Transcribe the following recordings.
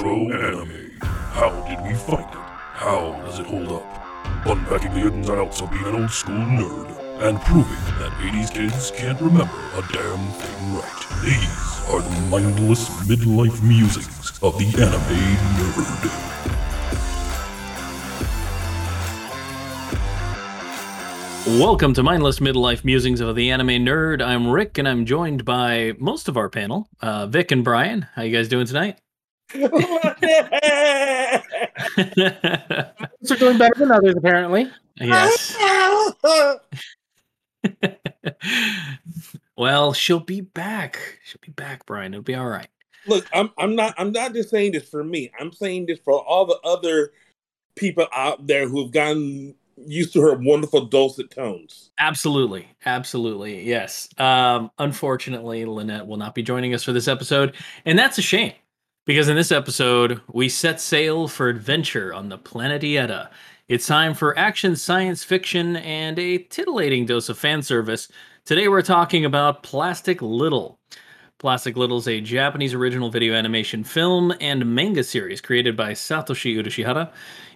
Retro anime. How did we find it? How does it hold up? Unpacking the ins and outs of being an old school nerd and proving that 80s kids can't remember a damn thing right. These are the mindless midlife musings of the anime nerd. Welcome to Mindless Midlife Musings of the Anime Nerd. I'm Rick, and I'm joined by most of our panel, uh, Vic and Brian. How you guys doing tonight? Some are doing better than others, apparently. yes. well, she'll be back. She'll be back, Brian. It'll be all right. Look, I'm I'm not I'm not just saying this for me. I'm saying this for all the other people out there who've gotten used to her wonderful dulcet tones. Absolutely. Absolutely. Yes. Um, unfortunately, Lynette will not be joining us for this episode, and that's a shame. Because in this episode, we set sail for adventure on the planet Ietta. It's time for action, science fiction, and a titillating dose of fan service. Today we're talking about Plastic Little. Plastic Little is a Japanese original video animation film and manga series created by Satoshi Urushihara.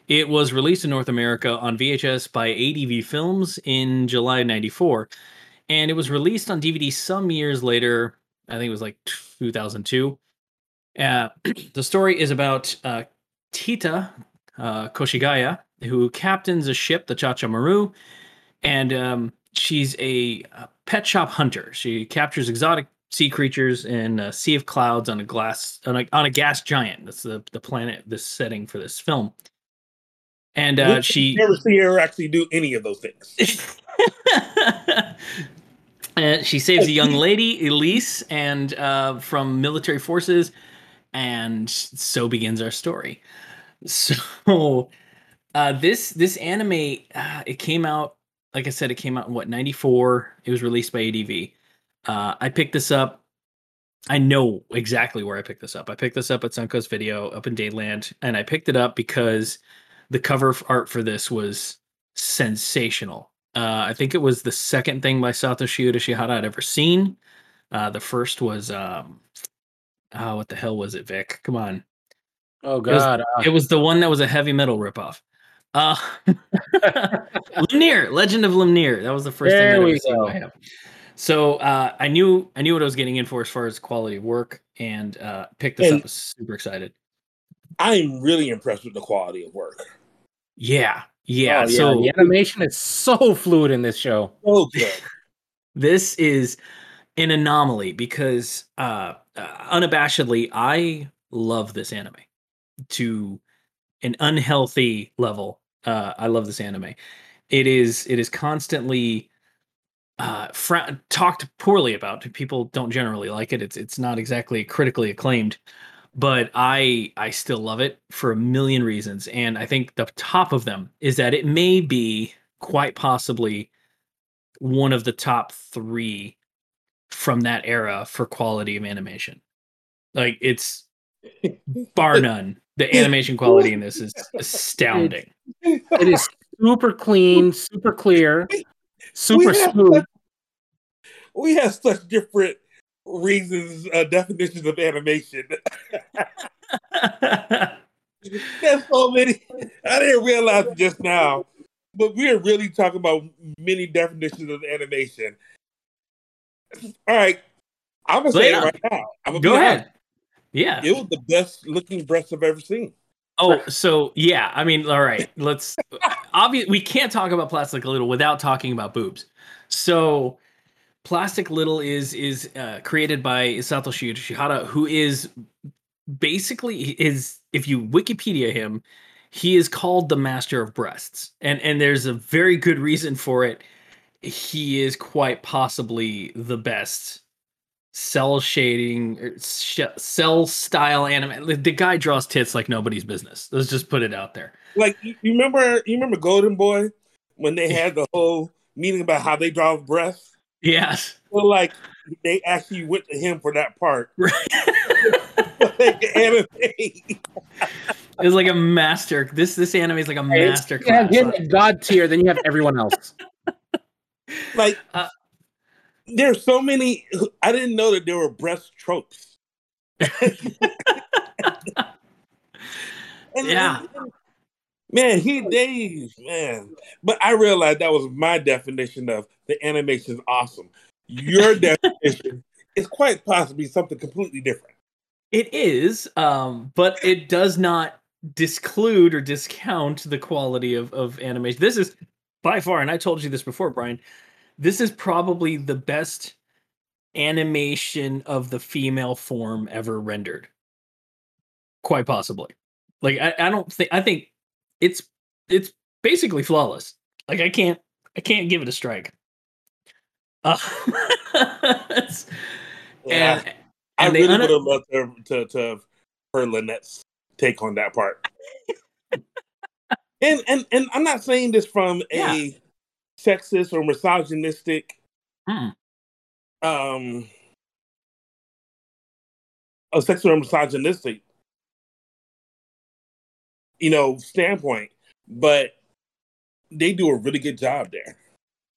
It was released in North America on VHS by ADV Films in July 94, and it was released on DVD some years later. I think it was like 2002. Uh, the story is about uh, Tita uh, Koshigaya, who captains a ship, the Chacha Maru, and um, she's a, a pet shop hunter. She captures exotic sea creatures in a sea of clouds on a glass on a, on a gas giant. That's the the planet, the setting for this film. And uh, she never see her actually do any of those things. Uh, she saves a young lady, Elise, and uh, from military forces, and so begins our story. So, uh, this this anime, uh, it came out, like I said, it came out in what '94. It was released by ADV. Uh, I picked this up. I know exactly where I picked this up. I picked this up at Suncoast Video up in Dayland, and I picked it up because the cover art for this was sensational. Uh, I think it was the second thing by Satoshi Urushihara I'd ever seen. Uh, the first was um, oh, what the hell was it, Vic? Come on, Oh was- God! uh, it was the one that was a heavy metal ripoff. Uh, Lemnear, Legend of Lemnear. That was the first There thing that I ever. So uh, I knew I knew what I was getting in for as far as quality of work, and uh, picked this And- up. Was super excited. I'm really impressed with the quality of work. Yeah, yeah. oh, so the animation is so fluid in this show. So good. this is an anomaly because uh, uh unabashedly i love this anime to an unhealthy level. Uh i love this anime. It is it is constantly uh fra- talked poorly about. People don't generally like it. It's it's not exactly critically acclaimed but i i still love it for a million reasons and i think the top of them is that it may be quite possibly one of the top three from that era for quality of animation. Like it's bar none. The animation quality in this is astounding. It is super clean, super clear, super We have smooth. such- We have such different reasons, uh, definitions of animation. There's so many. I didn't realize it just now, but we are really talking about many definitions of animation. All right, I'm gonna say it right now. I'm gonna Go ahead. honest. Yeah. It was the best looking breast I've ever seen. Oh, so yeah. I mean, all right. Let's. Obviously, we can't talk about Plastic Little without talking about boobs. So, Plastic Little is is uh, created by Satoshi Yoshihara, who is basically is if you Wikipedia him, he is called the master of breasts, and and there's a very good reason for it. He is quite possibly the best cell shading er, or cell style anime. The guy draws tits like nobody's business. Let's just put it out there. Like you you remember, you remember Golden Boy when they had the whole meeting about how they draw breasts. Yes. Well, like they actually went to him for that part. Right. like the anime. It's like a master. This this anime is like a It's- master You have class. him at God tier, then you have everyone else. Like Uh, there's so many. I didn't know that there were breast tropes. Yeah. and- man, he they man. But I realized that was my definition of the animation is awesome. Your definition is quite possibly something completely different. It is, um, but it does not disclude or discount the quality of, of animation. This is by far, and I told you this before, Brian. This is probably the best animation of the female form ever rendered. Quite possibly. Like I, I don't think I think it's it's basically flawless. Like I can't I can't give it a strike. Uh, Yeah. and I and really un- would have loved to, to to have heard Lynette's take on that part. and and and I'm not saying this from a sexist or misogynistic Mm. um a sexist or misogynistic you know standpoint, but they do a really good job there.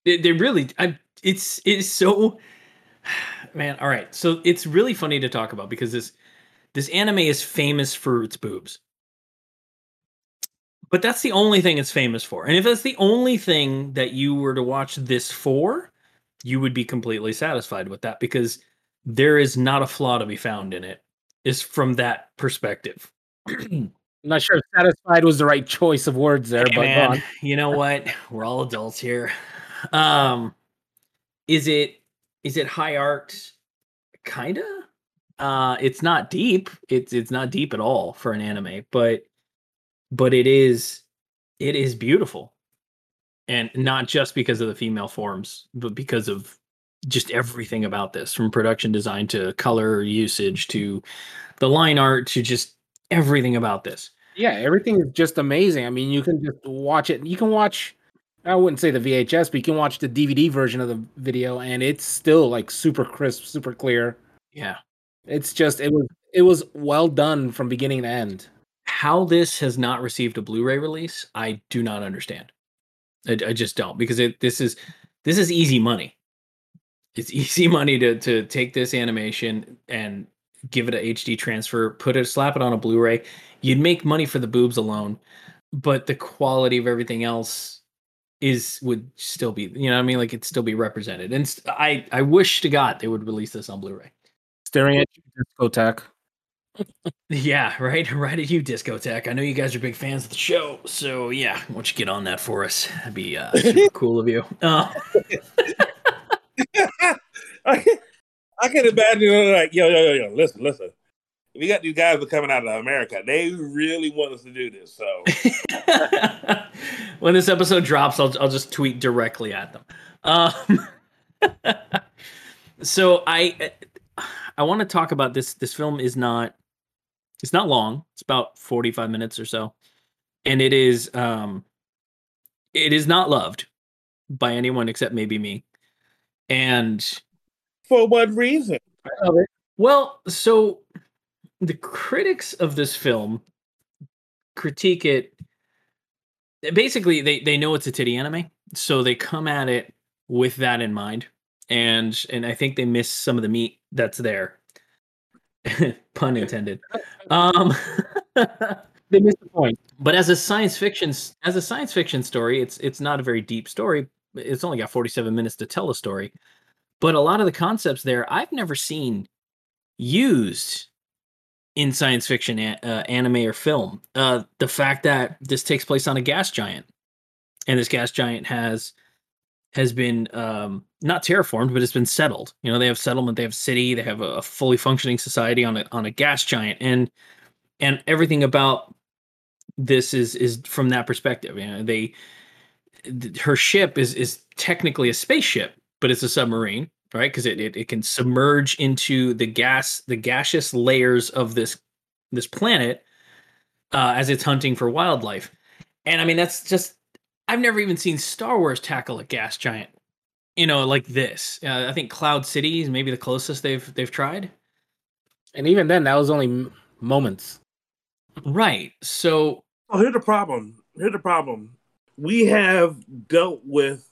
They, they really, I, it's it's so, man. All right, so it's really funny to talk about because this this anime is famous for its boobs, but that's the only thing it's famous for. And if that's the only thing that you were to watch this for, you would be completely satisfied with that because there is not a flaw to be found in it. Is from that perspective. I'm not sure if satisfied was the right choice of words there, Hey, but man, you know what? We're all adults here. Um, is it is it high art? Kinda. Uh, it's not deep. It's it's not deep at all for an anime, but but it is it is beautiful, and not just because of the female forms, but because of just everything about this, from production design to color usage to the line art to just everything about this. Yeah, everything is just amazing. I mean, you can just watch it. You can watch. I wouldn't say the VHS, but you can watch the DVD version of the video, and it's still like super crisp, super clear. Yeah. It's just it was it was well done from beginning to end. How this has not received a Blu-ray release, I do not understand. I, I just don't because it this is this is easy money. It's easy money to to take this animation and give it a HD transfer, put it, slap it on a Blu-ray. You'd make money for the boobs alone, but the quality of everything else is would still be, you know, what I mean, like it'd still be represented. And I I wish to God they would release this on Blu-ray. Staring at you, Discotek. Yeah, right, right at you, Discotek. I know you guys are big fans of the show, so yeah, why don't you get on that for us? That'd be uh, super cool of you. Uh, I can, I can imagine you know, like, yo, yo, yo, yo, listen, listen. We got these guys that coming out of America. They really want us to do this. So when this episode drops, I'll I'll just tweet directly at them. Um, so I I want to talk about this. This film is not it's not long. It's about forty five minutes or so, and it is um it is not loved by anyone except maybe me. And for what reason? I love it. well, so the critics of this film critique it. Basically, they they know it's a titty anime, so they come at it with that in mind, and and I think they miss some of the meat that's there. Pun intended. Um, They missed the point. but as a science fiction as a science fiction story, it's it's not a very deep story. It's only got 47 minutes to tell a story. But a lot of the concepts there I've never seen used in science fiction uh, anime or film. Uh, the fact that this takes place on a gas giant, and this gas giant has has been um, not terraformed, but it's been settled. You know, they have settlement, they have city, they have a, fully functioning society on a on a gas giant, and and everything about this is is from that perspective. You know, they th- her ship is is technically a spaceship, but it's a submarine, right? Because it, it it can submerge into the gas the gaseous layers of this this planet uh, as it's hunting for wildlife. And I mean, that's just I've never even seen Star Wars tackle a gas giant, you know, like this. Uh, I think Cloud City is maybe the closest they've they've tried. And even then, that was only moments. Right. So Oh, here's the problem. Here's the problem. We have dealt with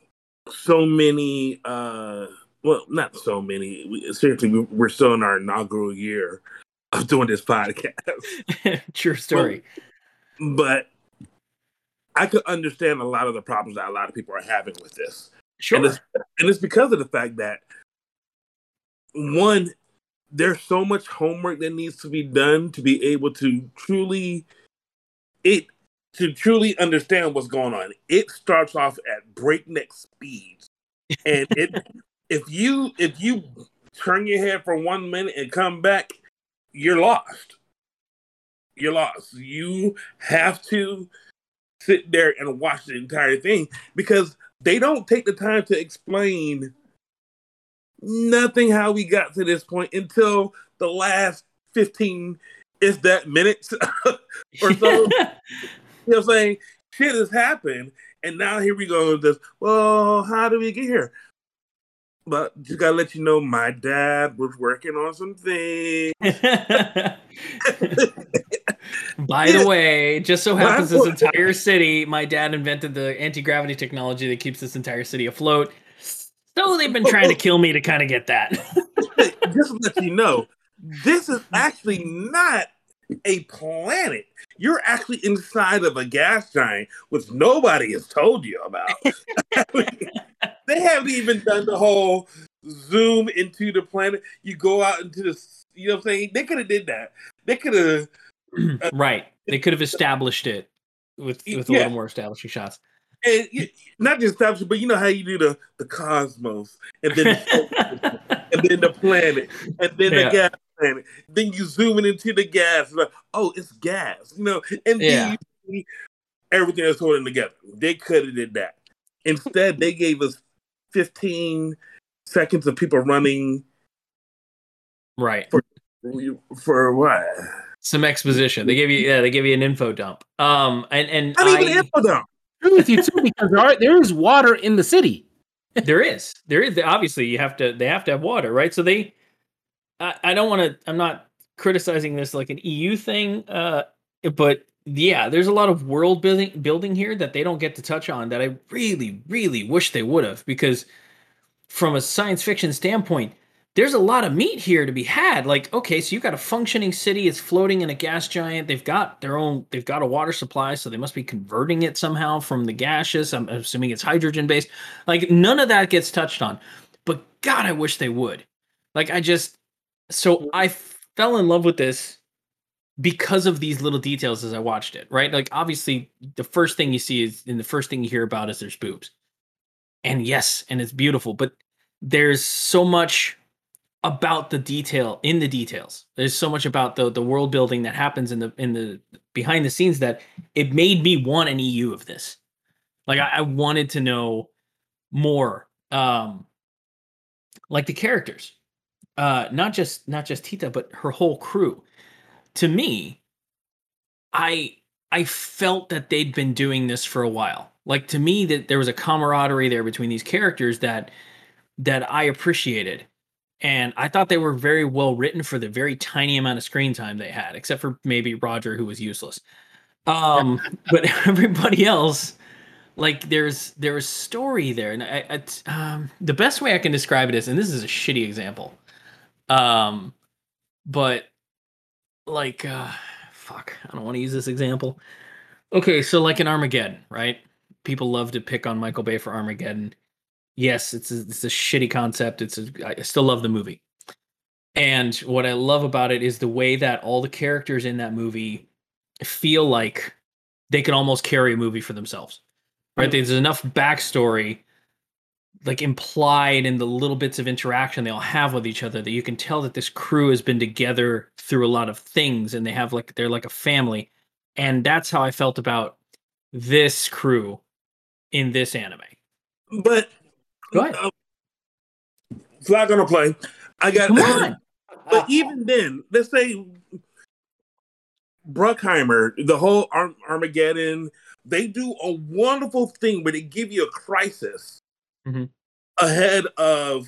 so many. uh Well, not so many. We, seriously, we- we're still in our inaugural year of doing this podcast. true story. but I could understand a lot of the problems that a lot of people are having with this. Sure. And it's, and it's because of the fact that one, there's so much homework that needs to be done to be able to truly it to truly understand what's going on. It starts off at breakneck speeds. And it if you if you turn your head for one minute and come back, you're lost. You're lost. You have to sit there and watch the entire thing because they don't take the time to explain nothing how we got to this point until the last 15 is that minutes or so. you know what I'm saying? Shit has happened. And now here we go with this. Well, how do we get here? But just gotta let you know, my dad was working on some things. By the way, just so happens this entire city, my dad invented the anti gravity technology that keeps this entire city afloat. So they've been trying to kill me to kind of get that. just to let you know, this is actually not a planet. You're actually inside of a gas giant, which nobody has told you about. they haven't even done the whole zoom into the planet. You go out into the, you know what I'm saying? They could have did that. They could have. right. They could have established it with, with a Yeah. little more establishing shots. And you- not just establish, but you know how you do the the cosmos, and then the, and then the planet, and then Yeah. the gas planet. Then you zoom in into the gas. Like, oh, it's gas, you know. And Yeah. then you see everything that's holding together. They could have did that. Instead, they gave us 15 seconds of people running Right. For, for what? Some exposition. They gave you yeah, they gave you an info dump. Um and and Not even I- info dump. agree with you too because there there is water in the city. there is there is obviously you have to they have to have water right so they i, I don't want to i'm not criticizing this like an eu thing uh but yeah there's a lot of world building building here that they don't get to touch on that i really really wish they would have because from a science fiction standpoint there's a lot of meat here to be had like okay so you've got a functioning city it's floating in a gas giant they've got their own they've got a water supply so they must be converting it somehow from the gaseous i'm assuming it's hydrogen based like none of that gets touched on. But God, I wish they would. Like I just so I fell in love with this because of these little details as I watched it, right? Like obviously the first thing you see is and the first thing you hear about is there's boobs. And yes, and it's beautiful, but there's so much about the detail in the details. There's so much about the the world building that happens in the in the behind the scenes that it made me want an EU of this. Like I, I wanted to know more um like the characters uh not just not just tita but her whole crew to me i i felt that they'd been doing this for a while like to me that there was a camaraderie there between these characters that that i appreciated and i thought they were very well written for the very tiny amount of screen time they had except for maybe roger who was useless. Um but everybody else like there's there's story there and I um the best way i can describe it is and this is a shitty example um but like uh fuck i don't want to use this example. Okay so like in armageddon right? People love to pick on michael bay for armageddon yes it's a, it's a shitty concept. It's a, i still love the movie. And what i love about it is the way that all the characters in that movie feel like they can almost carry a movie for themselves right? Mm-hmm. There's enough backstory like implied in the little bits of interaction they all have with each other that you can tell that this crew has been together through a lot of things and they have like they're like a family. And that's how i felt about this crew in this anime. But Go ahead. uh, flag on a play. I got come on But even then, let's say Bruckheimer, the whole Arm- Armageddon, they do a wonderful thing where they give you a crisis Mhm. ahead of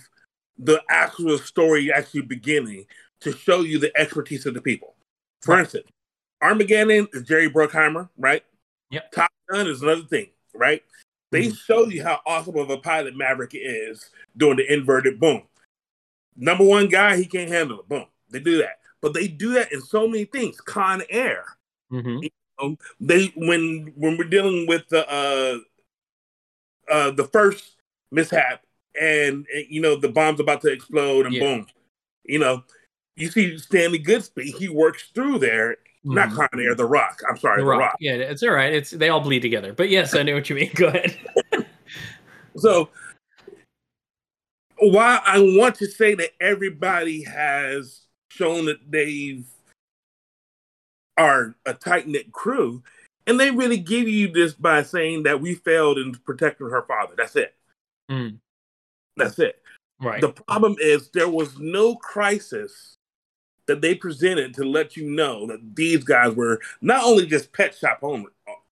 the actual story actually beginning to show you the expertise of the people. For Right. instance, Armageddon is Jerry Bruckheimer, right? Yep. Top Gun is another thing, right? They Mhm. show you how awesome of a pilot Maverick is doing the inverted boom. Number one guy, he can't handle it. Boom. They do that. But they do that in so many things. Con Air. Mhm. know, they when when we're dealing with the uh uh the first mishap and, and, you know the bomb's about to explode and Yeah. boom you know you see stanley goodspeed he works through there not Mhm. Con Air, the rock i'm sorry The the Rock. rock, Yeah, it's all right. It's they all bleed together. But yes, I know what you mean. Go ahead. so while i want to say that everybody has shown that they've are a tight-knit crew and they really give you this by saying that we failed in protecting her father that's it Mm. that's it Right. The problem is there was no crisis that they presented to let you know that these guys were not only just pet shop owner,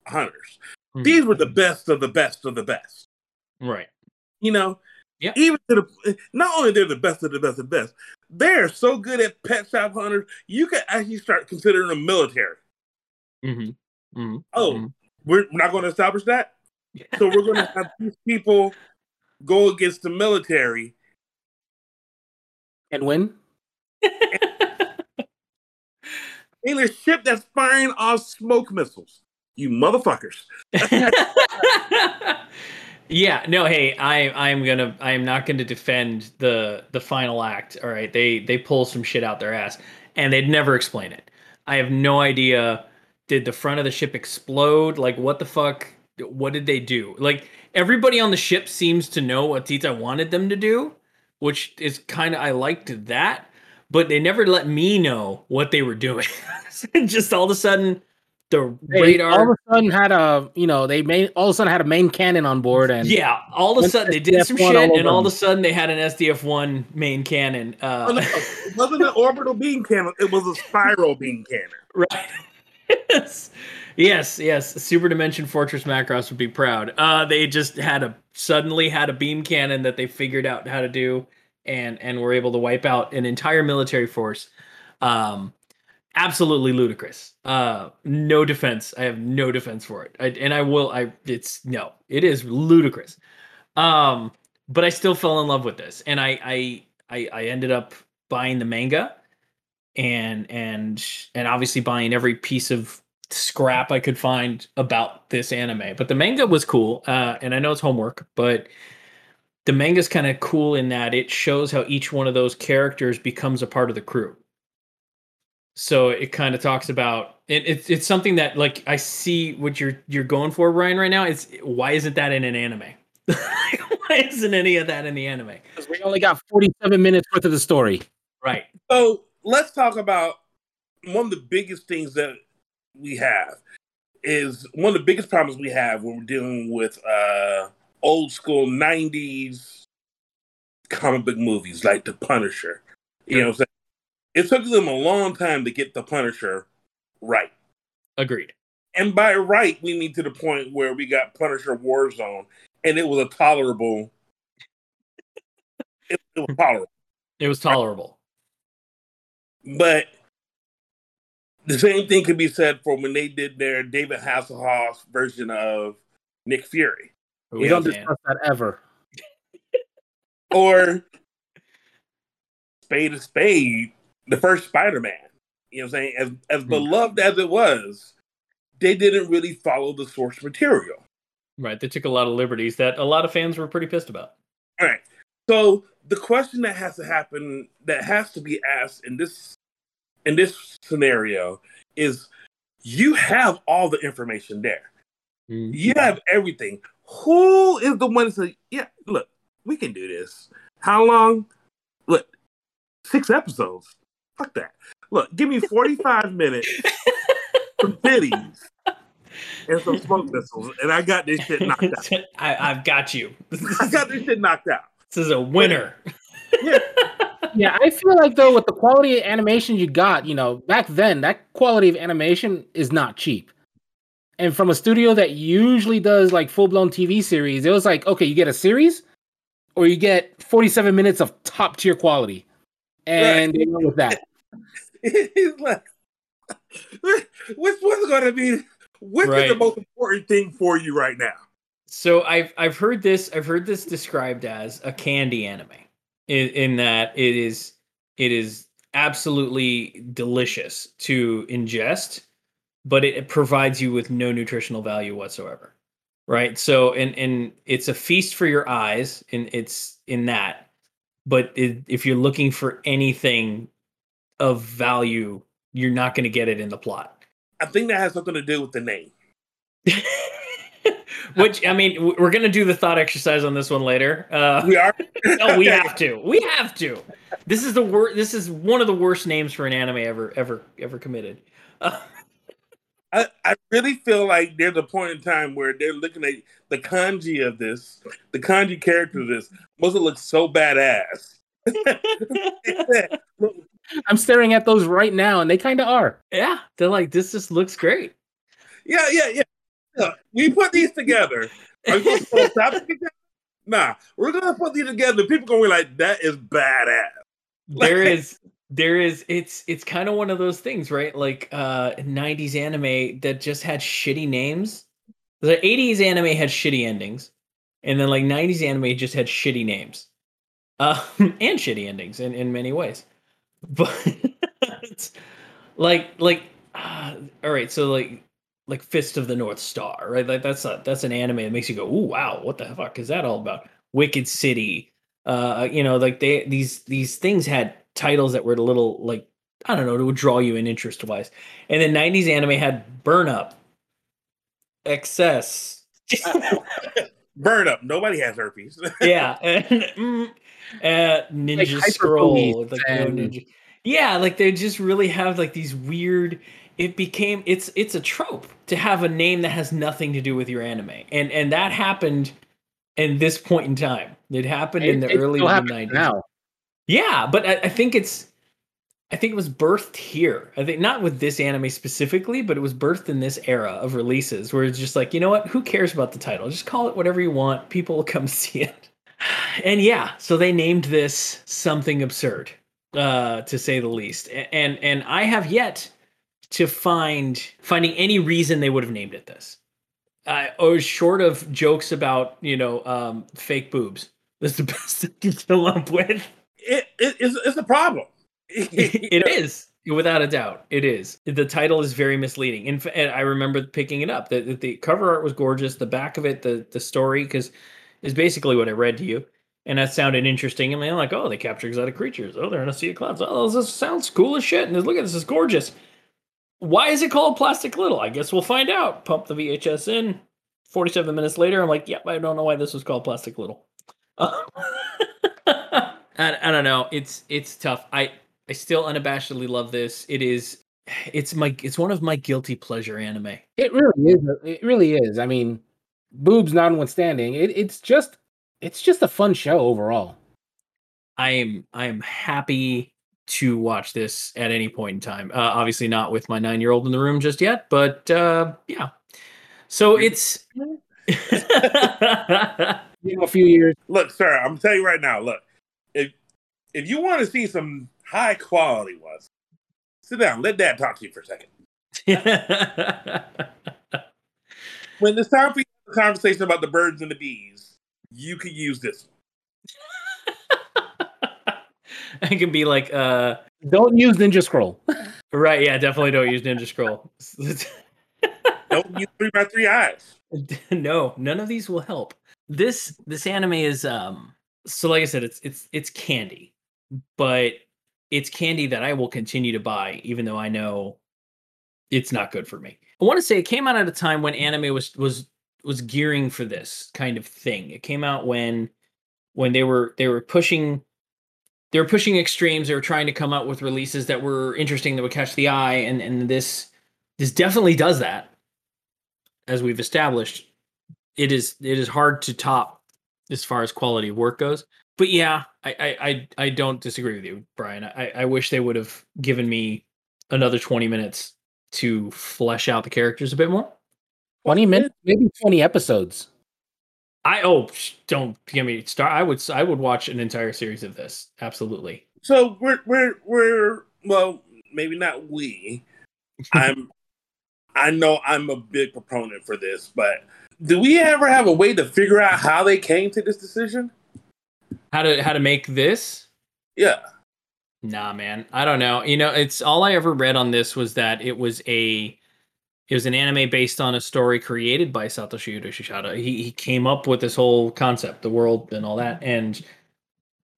hunters. Mhm. These were the best of the best of the best. right. You know, Yeah. Even to the not only they're the best of the best of the best, they're so good at pet shop hunters. You can actually start considering them military. Mm-hmm. Mm-hmm. Oh, Mhm. we're not going to establish that. So we're going to have these people go against the military And win. In a ship that's firing off smoke missiles. You motherfuckers. yeah no hey i i'm gonna i am not gonna defend the the final act all right they they pull some shit out their ass and they'd never explain it i have no idea did the front of the ship explode like what the fuck what did they do like everybody on the ship seems to know what tita wanted them to do which is kind of i liked that but they never let me know what they were doing just all of a sudden the They radar all of a sudden had a you know they main all of a sudden had a main cannon on board and Yeah, all of a sudden they did some shit, all and all of a sudden they had an SDF one main cannon. Oh, no, Uh, it wasn't an orbital beam cannon. It was a spiral beam cannon. right? yes, yes, yes. Super Dimension Fortress Macross would be proud. Uh, they just had a suddenly had a beam cannon that they figured out how to do, and and were able to wipe out an entire military force. Um, absolutely ludicrous. Uh, no defense. I have no defense for it. I, and I will. I. It's no. It is ludicrous. Um, but I still fell in love with this, and I I I, I ended up buying the manga, and and and obviously buying every piece of scrap I could find about this anime. But the manga was cool, uh, and I know it's homework, but the manga's kind of cool in that it shows how each one of those characters becomes a part of the crew. So it kind of talks about it, it's it's something that like I see what you're you're going for, Ryan, right now. It's why isn't that in an anime? why isn't any of that in the anime? because we only got 47 minutes worth of the story. Right. So let's talk about one of the biggest things that we have is one of the biggest problems we have when we're dealing with uh old school 90s comic book movies like The Punisher. You know what I'm saying? It took them a long time to get The Punisher right. Agreed. And by right, we mean to the point where we got Punisher Warzone and it was a tolerable it, it was tolerable. It was tolerable. But the same thing could be said for when they did their David Hasselhoff version of Nick Fury. We don't discuss that ever. Or Spade of Spade, the first Spider Man. You know what I'm saying? As as Hmm. beloved as it was, they didn't really follow the source material. Right. They took a lot of liberties that a lot of fans were pretty pissed about. All right. So the question that has to happen, that has to be asked in this in this scenario, is you have all the information there. You have everything. Who is the one that says, "Yeah, look, we can do this"? How long? Look, six episodes. Fuck that. Look, give me forty-five minutes, some titties, and some smoke missiles, and I got this shit knocked out. I, I've got you. I got this shit knocked out. This is a winner. Yeah, I feel like though with the quality of animation you got, you know, back then that quality of animation is not cheap. And from a studio that usually does like full blown TV series, it was like, okay, you get a series or you get 47 minutes of top tier quality. And they went with that. He's like, which one's going to be? Which is the most important thing for you right now? So I've I've heard this I've heard this described as a candy anime, in, in that it is it is absolutely delicious to ingest, but it, provides you with no nutritional value whatsoever. Right. So and and it's a feast for your eyes, and it's in that. But it, if you're looking for anything of value, you're not going to get it in the plot. I think that has something to do with the name. Which I mean, we're gonna do the thought exercise on this one later. Uh, We are. no, we have to. We have to. This is the worst. This is one of the worst names for an anime ever, ever, ever committed. Uh, I, I really feel like there's a point in time where they're looking at the kanji of this, the kanji character of this, must look so badass. I'm staring at those right now, and they kind of are. yeah, they're like, this just looks great. yeah, yeah, yeah. Yeah, We put these together. Are you supposed to stop it together? Nah, we're gonna put these together. People gonna be like, "That is badass." There is, there is. It's it's kind of one of those things, right? Like uh 90s anime that just had shitty names. The 80s anime had shitty endings, and then like 90s anime just had shitty names, um, and shitty endings in in many ways. But like like uh, all right, so like like Fist of the North Star, right? Like that's a that's an anime that makes you go, "Ooh, wow, what the fuck is that all about?" Wicked City, uh, you know, like they these these things had titles that were a little like I don't know, to draw you in interest wise. And then '90s anime had Burn Up, Excess, Burn up. Nobody has herpes. yeah, and mm, uh, Ninja Hyper Scroll, like no and- ninja. Yeah, like they just really have like these weird. It became it's it's a trope to have a name that has nothing to do with your anime, and and that happened in this point in time. It happened in the It- it early still to happens nineties. now. Yeah, but I, I think it's I think it was birthed here. I think not with this anime specifically, but it was birthed in this era of releases where it's just like, you know what? Who cares about the title? Just call it whatever you want. People will come see it. And yeah, so they named this something absurd, uh, to say the least. And and I have yet to find finding any reason they would have named it this. Uh, or short of jokes about you know um, fake boobs. That's the best I can come up with it, it, it's, it's a problem. it is without a doubt. It is. The title is very misleading. In fact i remember picking it up. The, the, the cover art was gorgeous. The back of it the the story because is basically what i read to you. And that sounded interesting. And i'm like oh they capture exotic creatures. Oh they're in a sea of clouds. Oh this sounds cool as shit. And look at this is gorgeous. Why is it called plastic little? I guess we'll find out. Pump the vhs in. 47 minutes later i'm like yep i don't know why this was called plastic little I, I don't know. It's it's tough. I I still unabashedly love this. It is it's my it's one of my guilty pleasure anime. It really is. It really is. I mean, boobs notwithstanding, it, it's just it's just a fun show overall. I am I am happy to watch this at any point in time. Uh, obviously not with my 9-year-old in the room just yet, but uh yeah. So it's You know, a few years. look, sir, I'm telling you right now. Look, if if you want to see some high quality ones, sit down. Let Dad talk to you for a second. When it's time for you to have a conversation about the birds and the bees, you can use this. I can be like uh Don't use Ninja Scroll. right, yeah, definitely don't use Ninja Scroll. Don't use three by three eyes. no, none of these will help. This this anime is um so like I said, it's it's it's candy, but it's candy that I will continue to buy, even though I know it's not good for me. I want to say it came out at a time when anime was was was gearing for this kind of thing. It came out when when they were they were pushing they were pushing extremes. They were trying to come out with releases that were interesting that would catch the eye, and and this this definitely does that. As we've established, it is it is hard to top as far as quality of work goes. But yeah, I I I, I don't disagree with you, Brian. I, I wish they would have given me another twenty minutes to flesh out the characters a bit more. 20 minutes, maybe 20 episodes. I oh sh- don't give me start. I would I would watch an entire series of this. Absolutely. So we're we're we're well, maybe not we. I'm I know I'm a big proponent for this, but do we ever have a way to figure out how they came to this decision? How to how to make this? Yeah. Nah, man. I don't know. You know, it's all I ever read on this was that it was a It was an anime based on a story created by Satoshi Yoshihara. He he came up with this whole concept, the world, and all that, and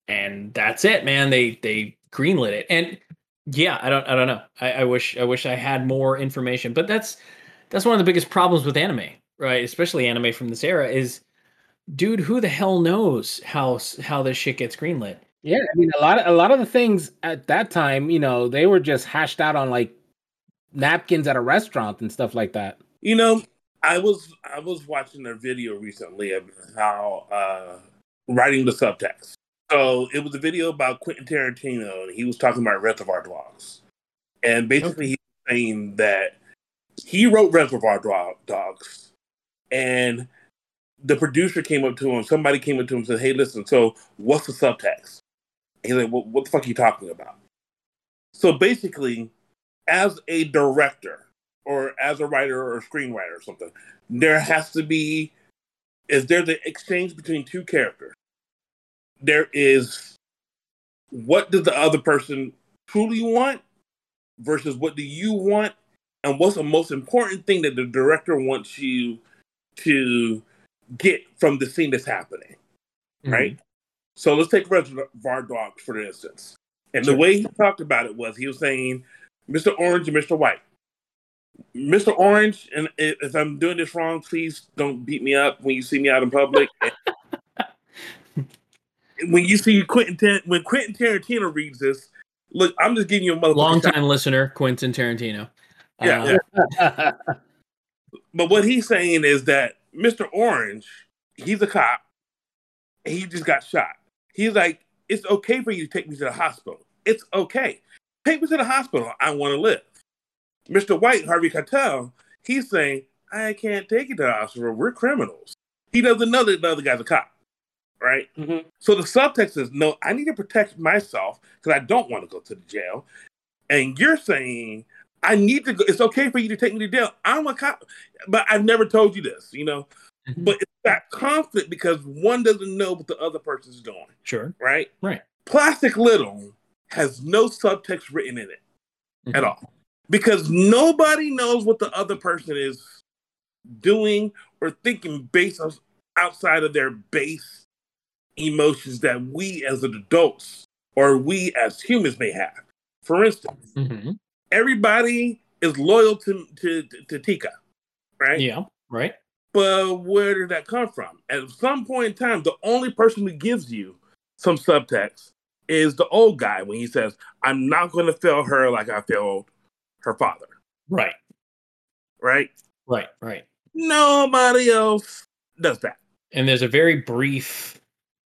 and that's it, man. They they greenlit it, and yeah, I don't I don't know. I, I wish I wish I had more information, but that's that's one of the biggest problems with anime, right? Especially anime from this era is, dude, who the hell knows how how this shit gets greenlit? Yeah, I mean a lot of a lot of the things at that time, you know, they were just hashed out on like napkins at a restaurant and stuff like that. You know, I was I was watching a video recently of how uh writing the subtext. So it was a video about Quentin Tarantino, and he was talking about Reservoir Dogs, and basically he was saying that he wrote Reservoir Dogs, and the producer came up to him. Somebody came up to him and said, "Hey, listen. So what's the subtext?" He's like, well, "What the fuck are you talking about?" So basically, as a director or as a writer or a screenwriter or something, there has to be is there the exchange between two characters. There is what does the other person truly want versus what do you want and what's the most important thing that the director wants you to get from the scene that's happening mm-hmm. right so let's take reservoir dogs for instance and sure. the way he talked about it was he was saying Mr. Orange and Mr. White. Mr. Orange, and if I'm doing this wrong, please don't beat me up when you see me out in public. when you see Quentin, when Quentin Tarantino reads this, look, I'm just giving you a long time listener, Quentin Tarantino. Yeah, uh, yeah. but what he's saying is that Mr. Orange, he's a cop. and he just got shot. He's like, it's okay for you to take me to the hospital. It's okay. Take me to the hospital. I want to live. Mr. White, Harvey Keitel, he's saying, I can't take you to the hospital. We're criminals. He doesn't know that the other guy's a cop. Right? Mm-hmm. So the subtext is no, I need to protect myself because I don't want to go to the jail. And you're saying, I need to go. It's okay for you to take me to jail. I'm a cop, but I've never told you this, you know? Mm-hmm. But it's that conflict because one doesn't know what the other person's doing. Sure. Right? Right. Plastic Little has no subtext written in it mm-hmm. at all because nobody knows what the other person is doing or thinking based on outside of their base emotions that we as adults or we as humans may have. For instance, mm-hmm. Everybody is loyal to, to, to Tika, right? Yeah, right. But where did that come from? At some point in time, the only person who gives you some subtext is the old guy when he says, I'm not going to fail her like I failed her father. Right. Right? Right, right. Nobody else does that. And there's a very brief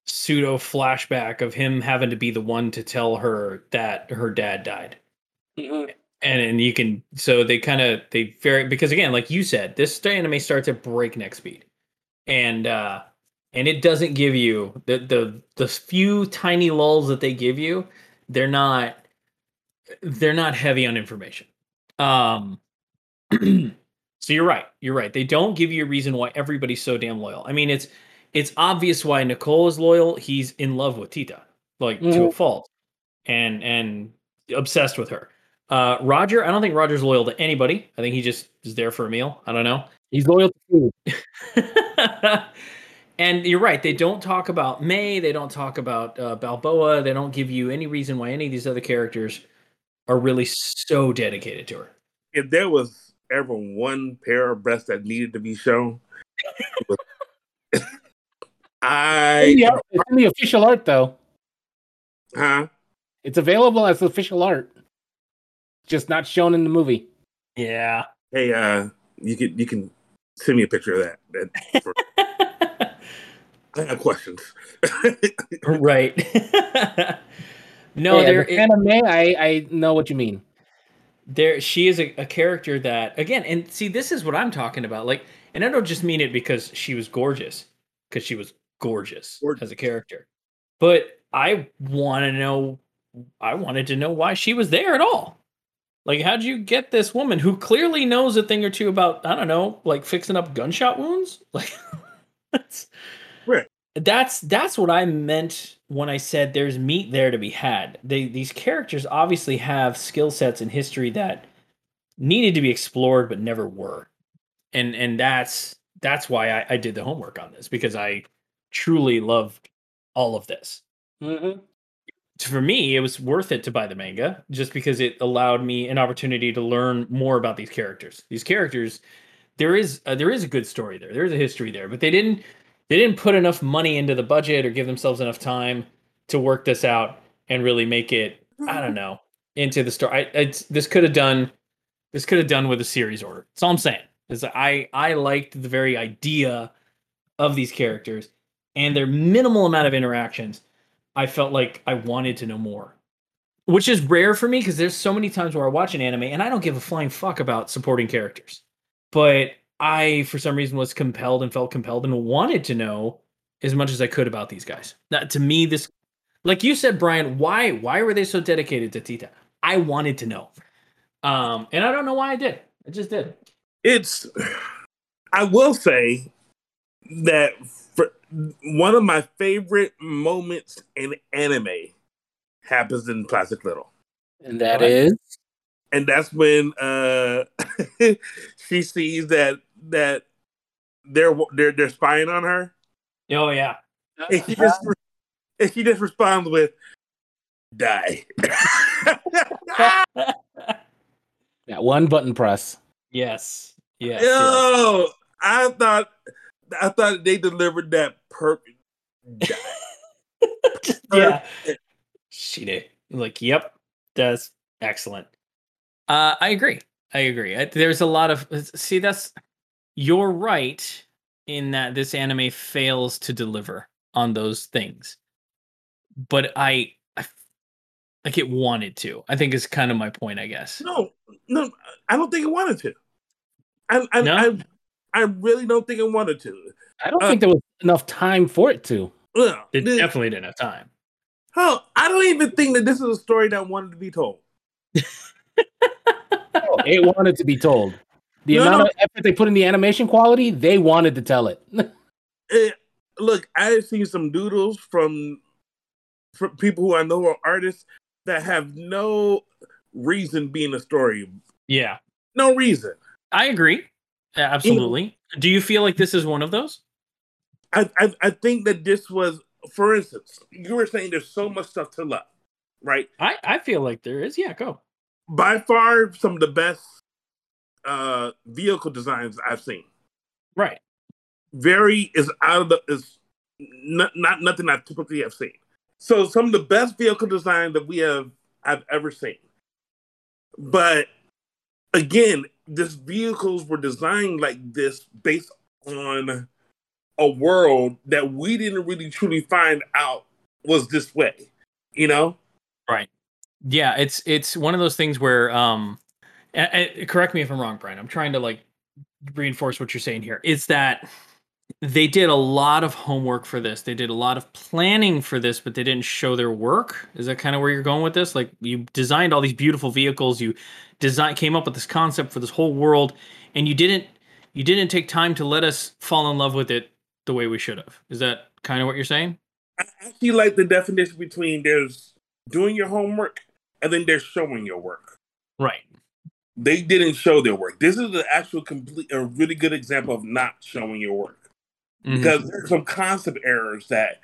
pseudo flashback of him having to be the one to tell her that her dad died. Mm-hmm. And and you can so they kind of they very because again like you said this anime starts at breakneck speed, and uh and it doesn't give you the the the few tiny lulls that they give you they're not they're not heavy on information. Um so you're right you're right. They don't give you a reason why everybody's so damn loyal. I mean it's it's obvious why nicole is loyal. He's in love with tita like mm-hmm. to a mm-hmm. fault. And and obsessed with her uh roger i don't think roger's loyal to anybody i think he just is there for a meal i don't know he's loyal to food And you're right. They don't talk about May. They don't talk about uh, Balboa. They don't give you any reason why any of these other characters are really so dedicated to her. If there was ever one pair of breasts that needed to be shown, I. It's in, the, it's in the official art, though. Huh? It's available as official art, just not shown in the movie. Yeah. Hey, uh, you can you can send me a picture of that. that for- I have questions. right. no, yeah, there the anime. I I know what you mean. There, she is a, a, character that again, and see, this is what I'm talking about. Like, and I don't just mean it because she was gorgeous, because she was gorgeous, gorgeous as a character, but I want to know. I wanted to know why she was there at all. Like, how'd you get this woman who clearly knows a thing or two about I don't know, like fixing up gunshot wounds? Like, that's Right. That's that's what I meant when I said there's meat there to be had. They these characters obviously have skill sets and history that needed to be explored but never were. And and that's that's why I, I did the homework on this because I truly loved all of this. Mm-hmm. For me, it was worth it to buy the manga just because it allowed me an opportunity to learn more about these characters. These characters, there is a, there is a good story there. There's a history there, but they didn't they didn't put enough money into the budget or give themselves enough time to work this out and really make it I don't know into the story. I, this could have done this could have done with a series order. That's all I'm saying. Is I I liked the very idea of these characters and their minimal amount of interactions. I felt like I wanted to know more, which is rare for me because there's so many times where I watch an anime and I don't give a flying fuck about supporting characters, but I for some reason was compelled and felt compelled and wanted to know as much as I could about these guys. That to me, this like you said, Brian, why why were they so dedicated to Tita? I wanted to know. Um, and I don't know why I did. I just did. It's. I will say that one of my favorite moments in anime happens in Plastic Little, And that Right. is and that's when uh she sees that that they're they're they're spying on her, Oh yeah. and she just and she just responds with "die." that one button press. yes. Yes. yes. Yo, I thought I thought they delivered that perfect. Die. yeah. She did. Like, yep, that's excellent. Uh, I agree. I agree. I, there's a lot of see. That's you're right in that this anime fails to deliver on those things, but I, I like it wanted to. I think is kind of my point. I guess. No, no, I don't think it wanted to. I I, No? I, I really don't think it wanted to. I don't Uh, think there was enough time for it to. Ugh, It this- definitely didn't have time. hell, I don't even think that this is a story that wanted to be told. It wanted to be told. The No, amount no. of effort they put in the animation quality, they wanted to tell it. Eh, look, I've seen some doodles from from people who I know are artists that have no reason being a story. Yeah, No reason. I agree. Absolutely. Do you feel like this is one of those? I, I I think that this was, for instance, you were saying there's so much stuff to love, right? I I feel like there is. Yeah, go. By far, some of the best uh vehicle designs I've seen. Right. Very is out of the is not, not nothing I typically have seen. So some of the best vehicle design that we have I've ever seen. But again, these vehicles were designed like this based on a world that we didn't really truly find out was this way. You know? Right. Yeah, it's it's one of those things where um correct me if I'm wrong, Brian. I'm trying to like reinforce what you're saying here. Is that they did a lot of homework for this. They did a lot of planning for this, but they didn't show their work. Is that kind of where you're going with this? Like you designed all these beautiful vehicles, you design came up with this concept for this whole world, and you didn't you didn't take time to let us fall in love with it the way we should have. Is that kind of what you're saying? I actually like the definition between there's doing your homework and then there's showing your work. Right. They didn't show their work. This is the actual complete, a really good example of not showing your work Mhm. because there's some concept errors that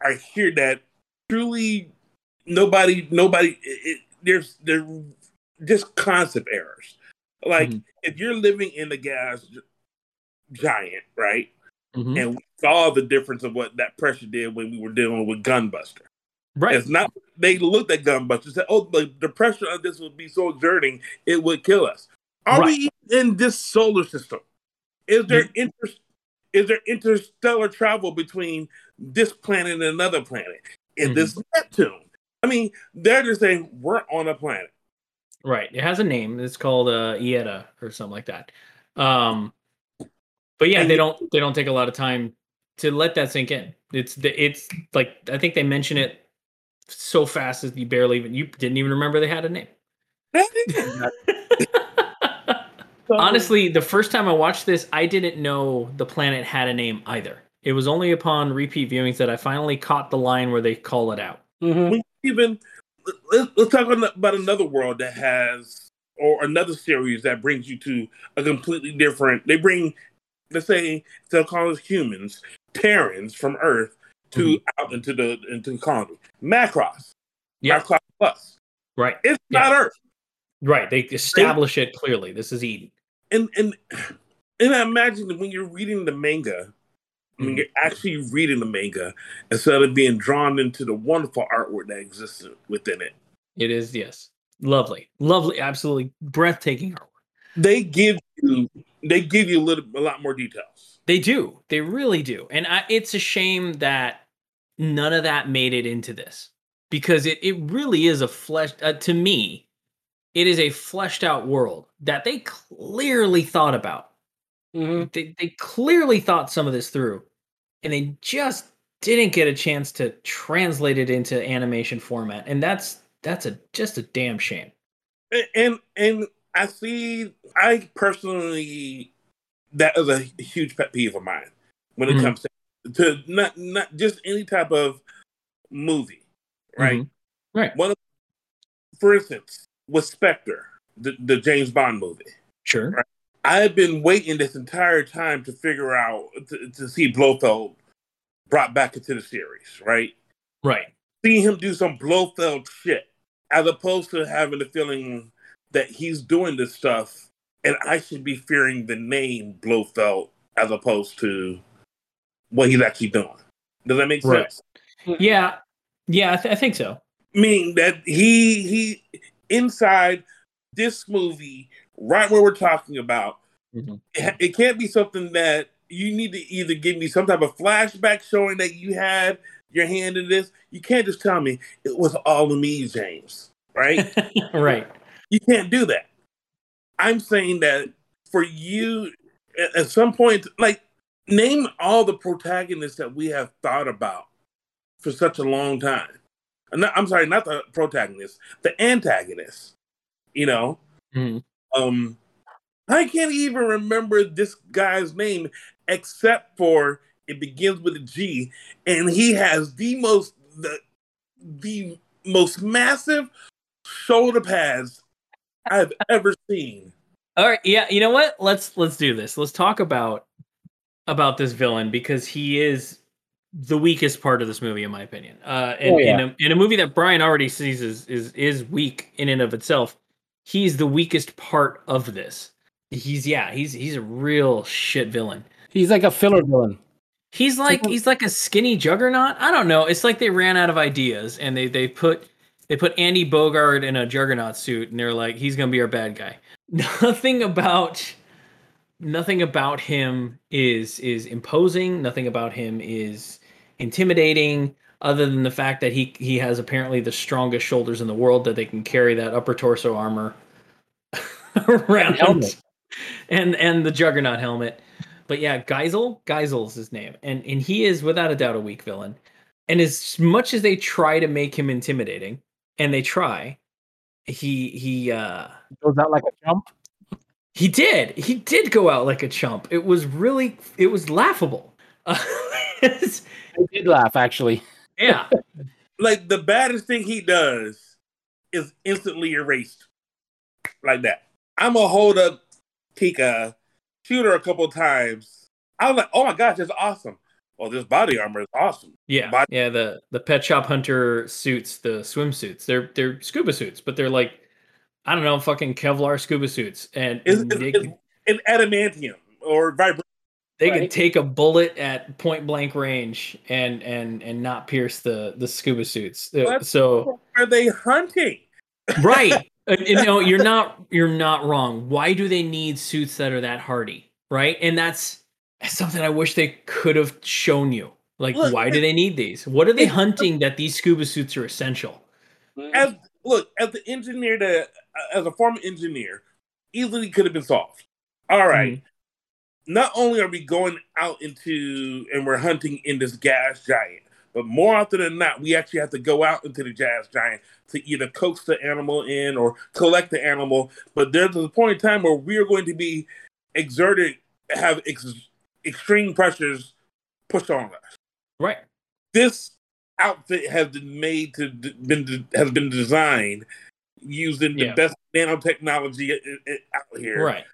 are here that truly nobody, nobody, it, it, there's there just concept errors. Like Mhm. if you're living in the gas giant, right? Mhm. And we saw the difference of what that pressure did when we were dealing with Gunbuster. Right. It's not they looked at Gunbuster and said, "Oh, the, the pressure of this would be so exerting, it would kill us." Are we in this solar system? Is there inter, is there interstellar travel between this planet and another planet? Is Mhm. this Neptune? I mean, they're just saying we're on a planet. Right. It has a name. It's called uh Ietta or something like that. Um but yeah, And they don't they don't take a lot of time to let that sink in. It's the it's like I think they mention it so fast as you barely even you didn't even remember they had a name. Honestly, the first time I watched this, I didn't know the planet had a name either. It was only upon repeat viewings that I finally caught the line where they call it out. Mhm. we even let, let's talk about about another world that has or another series that brings you to a completely different. They bring, let's say, they'll call us humans, Terrans from Earth to Mm-hmm. out into the into the colony. Macross, Yeah. Macross Plus. Right. It's Yeah. not Earth. Right. They establish it clearly. This is Eden. And and and I imagine that when you're reading the manga, when Mhm. you're actually reading the manga instead of being drawn into the wonderful artwork that exists within it, It is, yes. Lovely. Lovely. Absolutely breathtaking artwork. they give you they give you a little a lot more details. They do. They really do. And I, it's a shame that none of that made it into this because it, it really is a flesh uh, to me it is a fleshed out world that they clearly thought about Mhm. they, they clearly thought some of this through and they just didn't get a chance to translate it into animation format and that's that's a just a damn shame And and, and I see I personally that is a huge pet peeve of mine when it Mhm. comes to, to not not just any type of movie, right? Mhm. Right. One of, for instance, with Spectre, the, the James Bond movie. sure Right. I've been waiting this entire time to figure out to, to see Blofeld brought back into the series, right? right Seeing him do some Blofeld shit, as opposed to having the feeling that he's doing this stuff, and I should be fearing the name Blofeld as opposed to what he's actually doing. Does that make Right. sense? yeah yeah I, th- I think so meaning that he he inside this movie right where we're talking about Mhm. it, it can't be something that you need to either give me some type of flashback showing that you had your hand in this. You can't just tell me it was all of me james right? Right. You can't do that. I'm saying that for you at, some point like name all the protagonists that we have thought about for such a long time not- i'm sorry not the protagonist the antagonist you know Mhm. um i can't even remember this guy's name except for it begins with a g and he has the most the the most massive shoulder pads i've ever seen All right, yeah, you know what? Let's let's do this. Let's talk about about this villain because he is the weakest part of this movie, in my opinion. Uh, and Oh, yeah. in, a, in a movie that Brian already sees is is is weak in and of itself, he's the weakest part of this. He's yeah, he's he's a real shit villain. He's like a filler villain. He's like he's like a skinny juggernaut. I don't know. It's like they ran out of ideas and they they put they put Andy Bogard in a juggernaut suit and they're like he's going to be our bad guy. Nothing about nothing about him is is imposing, nothing about him is intimidating other than the fact that he he has apparently the strongest shoulders in the world that they can carry that upper torso armor around. Helmet. and and the juggernaut helmet. But yeah Guizel Guizel's his name. And and he is without a doubt a weak villain. And as much as they try to make him intimidating and they try he he uh Goes out like a jump. he did. He did go out like a chump. It was really it was laughable. uh, I did laugh actually. yeah. Like the baddest thing he does is instantly erased. Like that. I'm gonna hold up tika shoot her a couple times. I was like oh my gosh that's awesome. Well this body armor is awesome. Yeah But- yeah the the pet shop hunter suits the swimsuits they're they're scuba suits but they're like i don't know fucking kevlar scuba suits and it's, they, it's, it's an adamantium or vibration they can take a bullet at point blank range and and and not pierce the the scuba suits. Uh, What? so are they hunting? Right. And, and, no you're not you're not wrong. Why do they need suits that are that hardy? Right? And that's, that's something i wish they could have shown you. Like Look, why do they need these? What are they hunting that these scuba suits are essential? As look as the engineer that as a former engineer easily could have been solved. All right. Mm-hmm. Not only are we going out into and we're hunting in this gas giant but more often than not we actually have to go out into the gas giant to either coax the animal in or collect the animal but there's a point in time where we are going to be exerted have ex- extreme pressures pushed on us right this outfit has been made to been has been designed using Yeah. the best nanotechnology i- i- out here Right.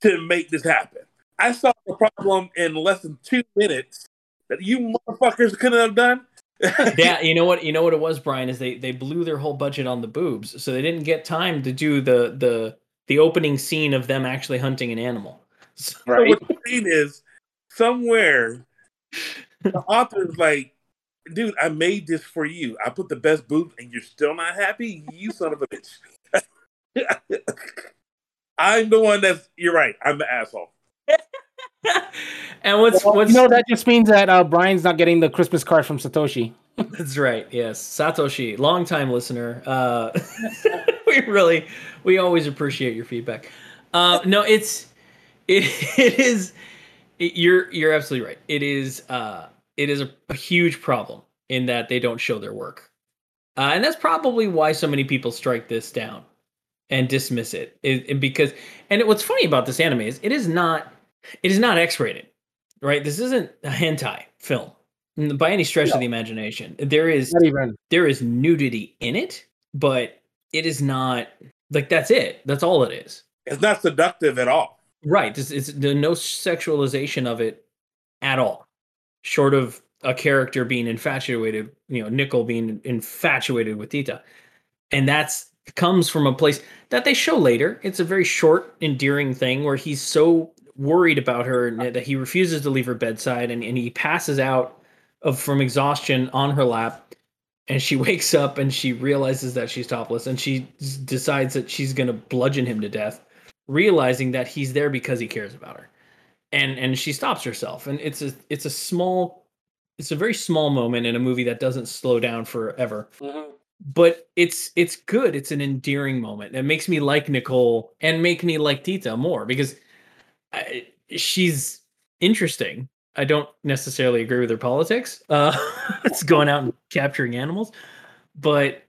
to make this happen. I saw the problem in less than two minutes that you motherfuckers couldn't have done. Yeah, you know what? You know what it was, Brian, is they they blew their whole budget on the boobs, so they didn't get time to do the the the opening scene of them actually hunting an animal. So- So what the thing is, somewhere the author's like, dude, I made this for you. I put the best boob and you're still not happy? You son of a bitch. I'm the one that's you're right. I'm the asshole. and what's Well, what's you know that just means that uh, Brian's not getting the Christmas card from Satoshi. That's right. Yes, Satoshi, longtime listener. Uh, we really, we always appreciate your feedback. Uh, no, it's it, it is. It, you're you're absolutely right. It is uh, it is a, a huge problem in that they don't show their work, uh, and that's probably why so many people strike this down and dismiss it. It- it- because and what's funny about this anime is it is not it is not X rated, right? This isn't a hentai film by any stretch of the imagination. There is Not even. there is nudity in it, but it is not like that's it. That's all it is. It's not seductive at all. Right. It's, it's there's no sexualization of it at all, short of a character being infatuated. You know, Nickel being infatuated with Tita, and that's comes from a place that they show later. It's a very short, endearing thing where he's so worried about her and that he refuses to leave her bedside, and, and he passes out of from exhaustion on her lap. And she wakes up and she realizes that she's topless, and she decides that she's gonna bludgeon him to death realizing that he's there because he cares about her. And and she stops herself and it's a it's a small it's a very small moment in a movie that doesn't slow down forever. Mm-hmm. But it's it's good. It's an endearing moment. It makes me like nicole and make me like tita more because I, she's interesting i don't necessarily agree with her politics uh it's going out and capturing animals but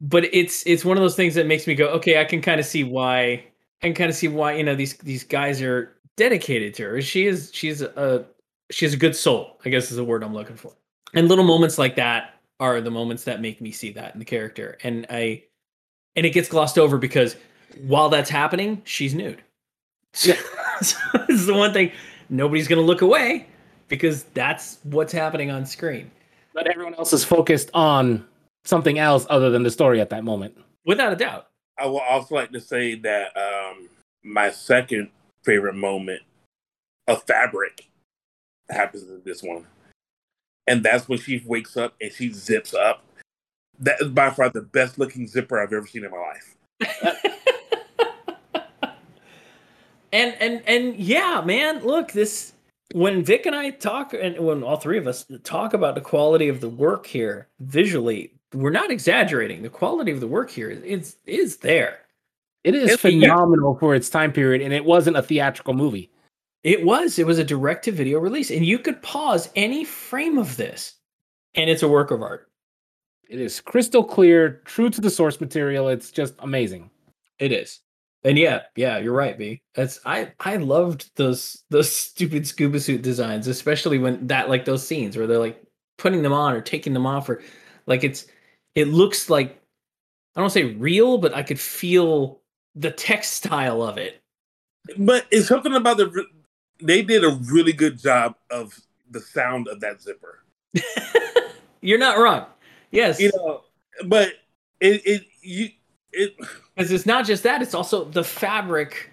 but it's it's one of those things that makes me go okay i can kind of see why can kind of see why you know these these guys are dedicated to her. She is she's a she has a good soul. I guess is the word I'm looking for. And little moments like that are the moments that make me see that in the character. And I and it gets glossed over because while that's happening, she's nude. So, so this is the one thing nobody's gonna look away because that's what's happening on screen. But everyone else is focused on something else other than the story at that moment. Without a doubt. I would also like to say that um, my second favorite moment of fabric happens in this one. And that's when she wakes up and she zips up. That is by far the best looking zipper I've ever seen in my life. and and and yeah, man, look, this when Vic and I talk and when all three of us talk about the quality of the work here visually, we're not exaggerating. The quality of the work here is is, is there. It is It's- phenomenal for its time period, and it wasn't a theatrical movie. It was. It was a direct to video release, and you could pause any frame of this, and it's a work of art. It is crystal clear, true to the source material. It's just amazing. It is. And yeah, yeah, you're right, B. That's I I loved those those stupid scuba suit designs, especially when that like those scenes where they're like putting them on or taking them off or like it's it looks like I don't want to say real, but I could feel the textile of it. But it's something about the. They did a really good job of the sound of that zipper. you're not wrong. Yes. You know, but it, it, you, it, Because it's not just that; it's also the fabric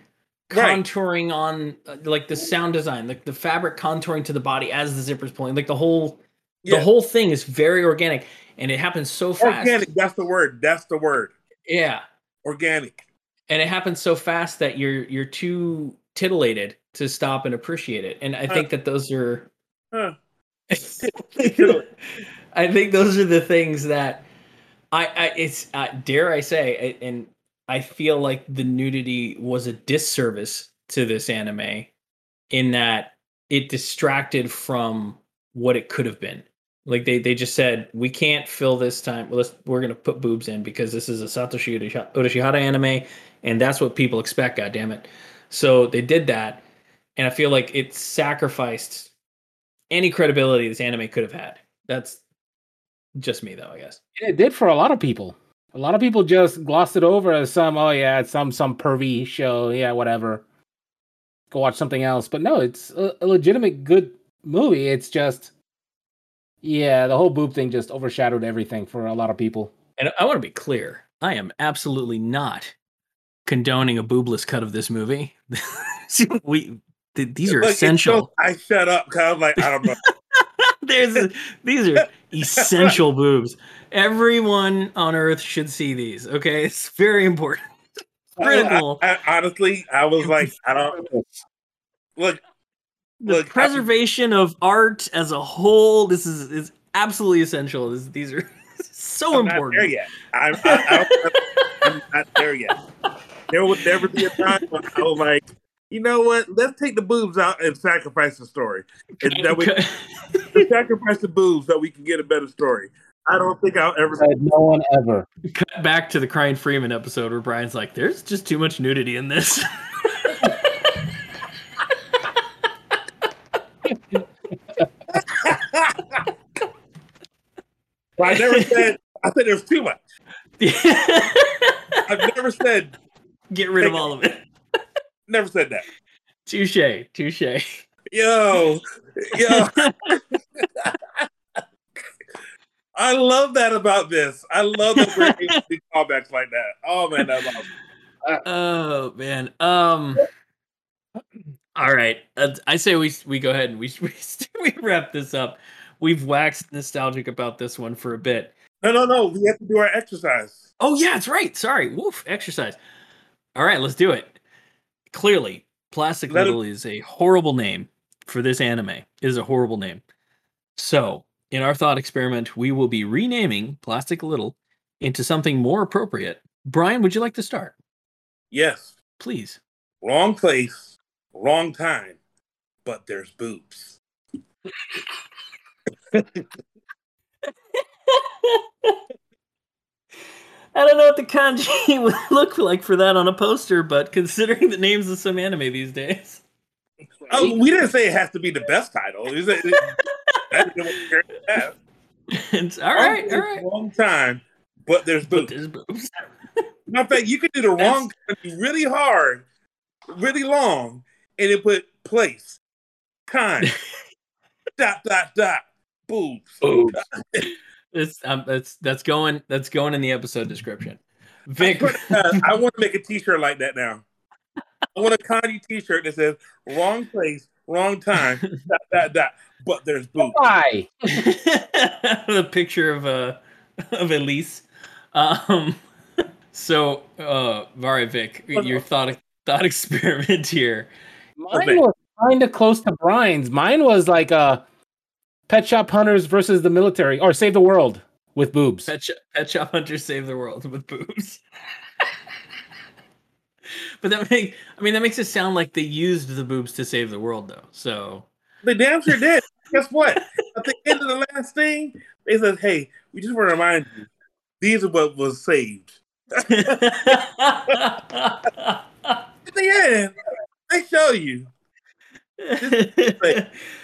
Right. contouring on, uh, like the sound design, like the fabric contouring to the body as the zipper's pulling. Like the whole, yeah, the whole thing is very organic, and it happens so fast. organic. That's the word. That's the word. Yeah, Organic. and it happens so fast that you're you're too titillated to stop and appreciate it. And I think that those are. Huh. I think those are the things that I, I it's uh, dare I say, and I feel like the nudity was a disservice to this anime in that it distracted from what it could have been. Like they they just said we can't fill this time. Well, let's we're gonna put boobs in because this is a Satoshi Urushihara anime, and that's what people expect. God damn it! So they did that, and I feel like it sacrificed any credibility this anime could have had. That's just me, though, I guess. It did for a lot of people. A lot of people just glossed it over as some, oh yeah, it's some some pervy show, yeah, whatever. Go watch something else. But no, it's a, a legitimate good movie. It's just, yeah, the whole boob thing just overshadowed everything for a lot of people. And I want to be clear. I am absolutely not condoning a boobless cut of this movie. we th- these are Look, essential. so- I shut up because I'm like, I don't know. There's these are essential boobs. Everyone on earth should see these. Okay, it's very important. Critical. I, I, honestly, I was like, I don't look. The Look, I- preservation of art as a whole. This is is absolutely essential. This, these are so I'm not there important. yet. I'm, I, I, I'm not there yet. There would never be a time when I was like, you know what? Let's take the boobs out and sacrifice the story. And that we sacrifice the boobs so we can get a better story. I don't think I'll ever. Said no one ever. Cut back to the Crying Freeman episode where Brian's like, "There's just too much nudity in this." I never said. I said there's too much. I've never said. Get rid of all of it. Never said that. Touche, touche. Yo, yo. I love that about this. I love that we're able to do callbacks like that. Oh man, that's awesome. Oh man. Um. All right. Uh, I say we we go ahead and we we, we wrap this up. We've waxed nostalgic about this one for a bit. No, no, no. We have to do our exercise. Oh yeah, that's right. Sorry. Woof. Exercise. All right, let's do it. Clearly, Plastic Let it- Little is a horrible name for this anime. It is a horrible name. So, in our thought experiment, we will be renaming Plastic Little into something more appropriate. Brian, would you like to start? Yes. Please. Wrong place, wrong time, but there's boobs. I don't know what the kanji would look like for that on a poster, but considering the names of some anime these days. Oh, we didn't say it has to be the best title. Is it? That's what we're at. It's all right, all right. Wrong time, but there's But boobs. there's boobs. Matter of fact, you could do the wrong time really hard, really long, and it put place, time, dot dot dot, boobs. Boobs. It's um, that's that's going that's going in the episode description. Vic, Uh, I want to make a T-shirt like that now. I want a Kanye T-shirt that says "Wrong place, wrong time." dot dot dot. But there's boobs. Why? the picture of uh of Elise. Um, so uh, Vari Vic, your thought thought experiment here. Mine was kind of close to Brian's. Mine was like uh, Pet Shop Hunters versus the military, or Save the World with boobs. Pet Shop, Pet Shop Hunters save the world with boobs. but that make I mean that makes it sound like they used the boobs to save the world though. So They damn sure did. Guess what? At the end of the last thing, they said, "Hey, we just want to remind you, these are what was saved." At the end, they show you.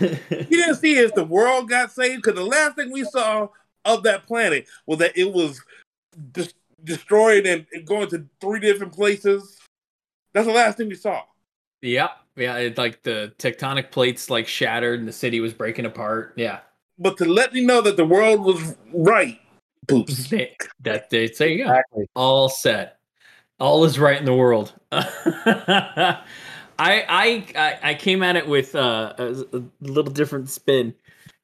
You didn't see if the world got saved because the last thing we saw of that planet was that it was des- destroyed and, and going to three different places. That's the last thing we saw. Yep. Yeah, it, like the tectonic plates like shattered and the city was breaking apart. Yeah. But to let me know that the world was right, poops. They, that they there you go. Exactly. All set. All is right in the world. I, I I came at it with uh, a, a little different spin.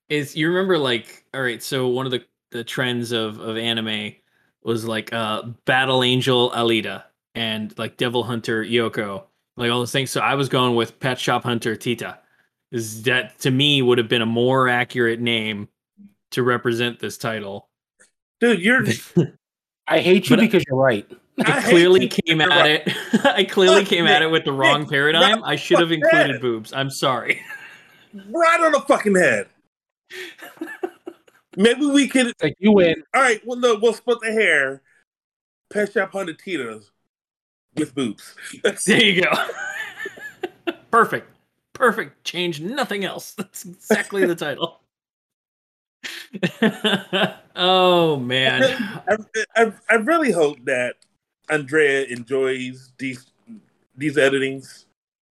Is you remember like all right? So one of the the trends of of anime was like uh Battle Angel Alita and like Devil Hunter Yoko, like all those things. So I was going with Pet Shop Hunter Tita. Is that to me would have been a more accurate name to represent this title. Dude, you're I hate you But- because you're right. I I clearly came at right. it. I clearly Fuck came at it with the wrong Nick, paradigm. right I should have included head. boobs. I'm sorry. right on the fucking head. Maybe we could. It's like you win. All right, well, look, we'll split the hair. Pet Shop Hunter Titas with boobs. There you go. Perfect. Perfect. Change nothing else. That's exactly the title. oh man. I, I, I really hope that Andrea enjoys these these editings.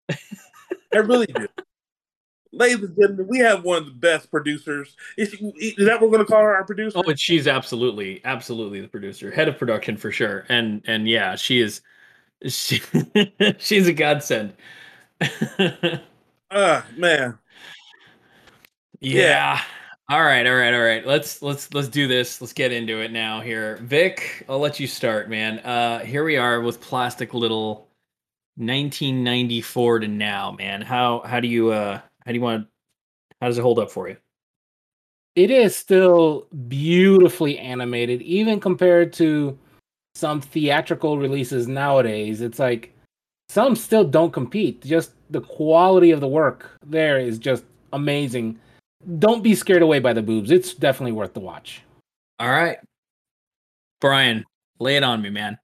I really do. Ladies and gentlemen, we have one of the best producers. Is, she, is that what we're going to call her our producer? Oh, and she's absolutely, absolutely the producer, head of production for sure. And and yeah, she is. She, she's a godsend. Ah, man. Yeah. All right, all right, all right. Let's let's let's do this. Let's get into it now here. Vic, I'll let you start, man. Uh here we are with Plastic Little 1994 to now, man. How how do you uh how do you want how does it hold up for you? It is still beautifully animated, even compared to some theatrical releases nowadays. It's like some still don't compete. Just the quality of the work there is just amazing. Don't be scared away by the boobs. It's definitely worth the watch. All right. Brian, lay it on me, man.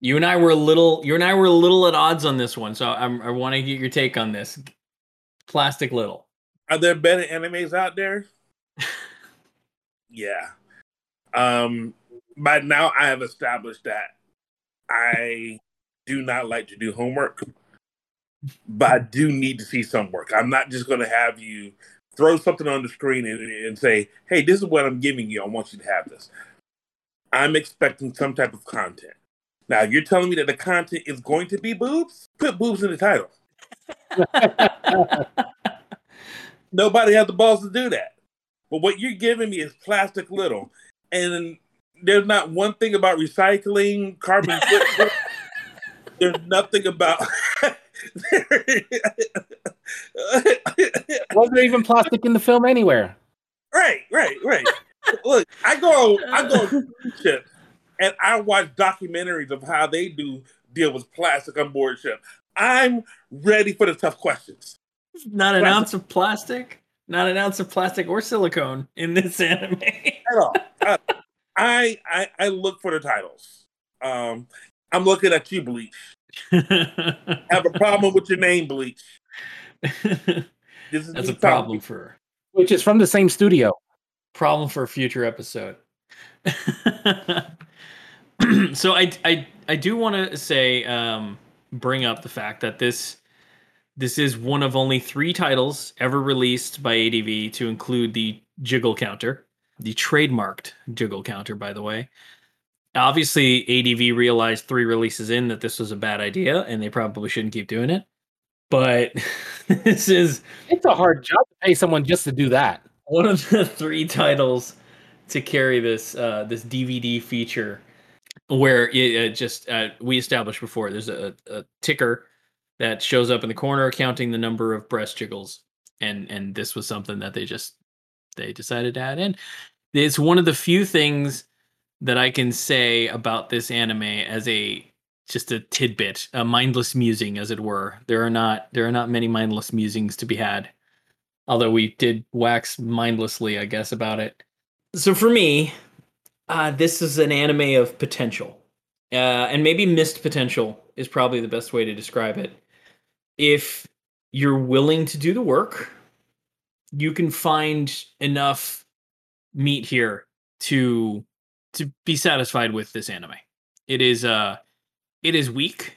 You and I were a little you and I were a little at odds on this one, so I'm, I want to get your take on this. Plastic Little. Are there better animes out there? yeah. Um, by now I have established that I do not like to do homework, but I do need to see some work. I'm not just going to have you throw something on the screen and, and say, "Hey, this is what I'm giving you. I want you to have this." I'm expecting some type of content. Now, if you're telling me that the content is going to be boobs? Put boobs in the title. Nobody has the balls to do that. But what you're giving me is plastic little. And there's not one thing about recycling, carbon footprint. there's nothing about. Was there even plastic in the film anywhere? right, right, right. Look, I go, I go on ship, and I watch documentaries of how they do deal with plastic on board ship. I'm ready for the tough questions. Not an Plastic. ounce of plastic, not an ounce of plastic or silicone in this anime. at all. Uh, I, I I look for the titles. Um, I'm looking at you, Bleach. Have a problem with your name, Bleach. This is That's a problem talking. for Which is from the same studio. problem for a future episode. so I I I do want to say um bring up the fact that this this is one of only 3 titles ever released by ADV to include the jiggle counter, the trademarked jiggle counter by the way. Obviously ADV realized 3 releases in that this was a bad idea and they probably shouldn't keep doing it. But this is It's a hard job to pay someone just to do that. one of the three titles to carry this uh, this DVD feature, where it, it just uh, we established before. There's a, a ticker that shows up in the corner counting the number of breast jiggles, and and this was something that they just they decided to add in. It's one of the few things that I can say about this anime as a just a tidbit, a mindless musing, as it were. There are not there are not many mindless musings to be had although we did wax mindlessly, I guess, about it. So for me, uh, this is an anime of potential, uh, and maybe missed potential is probably the best way to describe it. If you're willing to do the work, you can find enough meat here to to be satisfied with this anime. It is uh, it is weak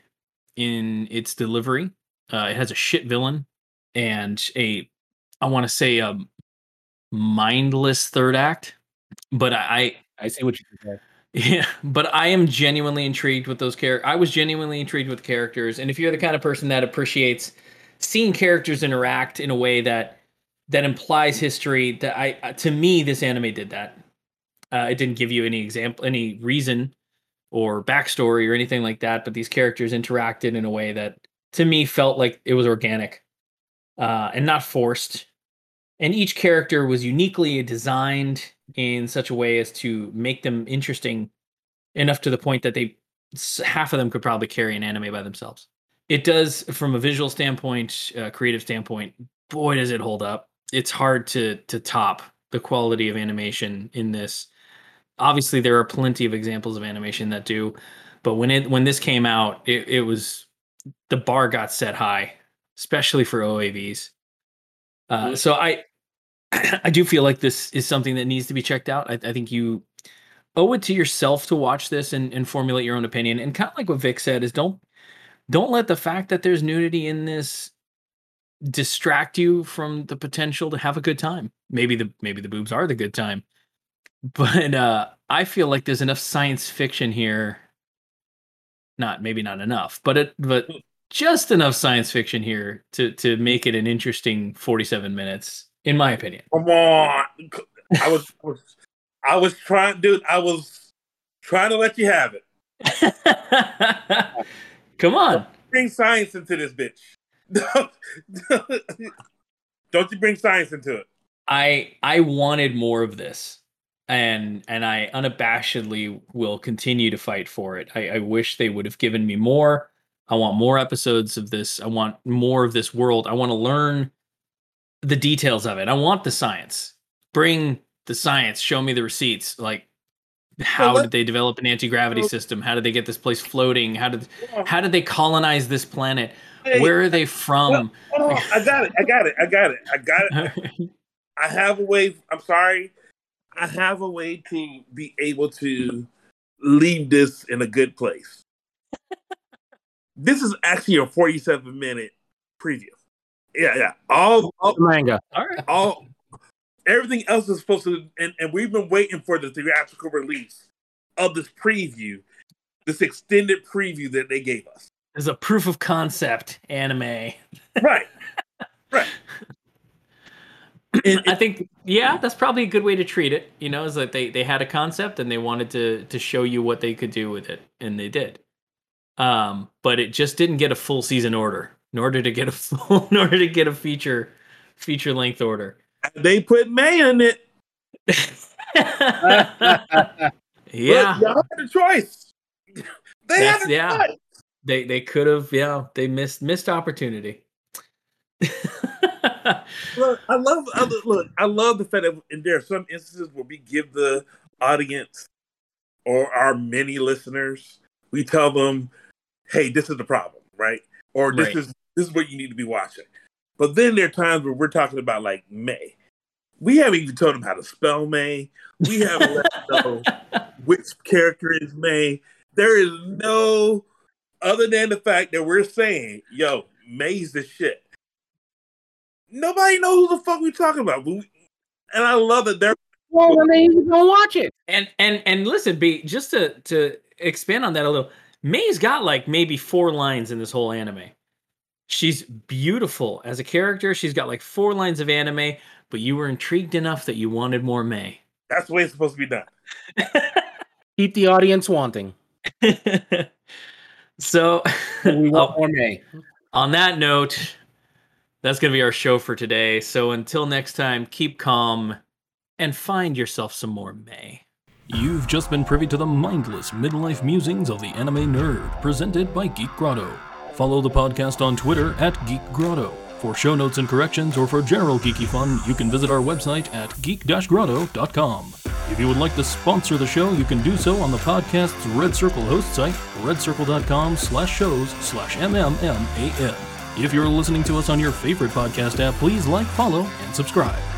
in its delivery. Uh, it has a shit villain and a I want to say a mindless third act, but I I see what you did there. yeah, but I am genuinely intrigued with those characters. I was genuinely intrigued with characters, and if you're the kind of person that appreciates seeing characters interact in a way that that implies history, that I to me this anime did that. Uh, it didn't give you any example, any reason or backstory or anything like that, but these characters interacted in a way that to me felt like it was organic uh, and not forced. And each character was uniquely designed in such a way as to make them interesting enough to the point that they half of them could probably carry an anime by themselves. It does, from a visual standpoint, uh, creative standpoint. Boy, does it hold up! It's hard to to top the quality of animation in this. Obviously, there are plenty of examples of animation that do, but when it when this came out, it, it was the bar got set high, especially for OAVs. Uh, Mhm. so I I do feel like this is something that needs to be checked out. I, I think you owe it to yourself to watch this and, and formulate your own opinion. And kind of like what Vic said is don't don't let the fact that there's nudity in this distract you from the potential to have a good time. Maybe the maybe the boobs are the good time. But uh I feel like there's enough science fiction here. Not maybe not enough, but it but just enough science fiction here to to make it an interesting 47 minutes in my opinion. Come on. I was, I was I was trying dude, I was trying to let you have it. Come on. Bring science into this bitch. Don't you bring science into it? I I wanted more of this. And and I unabashedly will continue to fight for it. I, I wish they would have given me more. I want more episodes of this. I want more of this world. I want to learn the details of it. I want the science. Bring the science. Show me the receipts. Like how Well, did they develop an anti-gravity well- system? How did they get this place floating? How did how did they colonize this planet? Where are they from? hold on. Oh, I got it. I got it. I got it. I got it. I have a way. I'm sorry. I have a way to be able to leave this in a good place. this is actually a 47 minute preview. Yeah, yeah. All, all, manga. All right. all, everything else is supposed to, and, and we've been waiting for the theatrical release of this preview, this extended preview that they gave us. As a proof of concept anime. Right, right. And- I think yeah, that's probably a good way to treat it. You know, is that they they had a concept and they wanted to to show you what they could do with it, and they did. Um, but it just didn't get a full season order. In order to get a full, in order to get a feature feature length order. they put May in it. yeah, Look, y'all had a choice. They That's- had a yeah. choice. they they could have. Yeah, they missed missed opportunity. Look, I love, I, lo- look, I love the fact that and there are some instances where we give the audience or our many listeners, we tell them, "Hey, this is the problem, right? Or this Right. is this is what you need to be watching." But then there are times where we're talking about like May. We haven't even told them how to spell May. We haven't let them know which character is May. There is no other than the fact that we're saying, "Yo, May's the shit." Nobody knows who the fuck we talking about, and I love that they're Well, then they even don't watch it. And and and listen, B, just to to expand on that a little, May's got like maybe four lines in this whole anime. She's beautiful as a character. She's got like four lines of anime, but you were intrigued enough that you wanted more May. that's the way it's supposed to be done. Keep the audience wanting. so We want oh, more May. on that note, that's gonna be our show for today. So until next time, keep calm and find yourself some more May. You've just been privy to the mindless midlife musings of the anime nerd, presented by Geek Grotto. Follow the podcast on Twitter at Geek Grotto. For show notes and corrections or for general geeky fun, you can visit our website at geek-grotto.com. If you would like to sponsor the show, you can do so on the podcast's Red Circle host site, redcircle.com slash shows slash mmman. If you're listening to us on your favorite podcast app, please like, follow, and subscribe.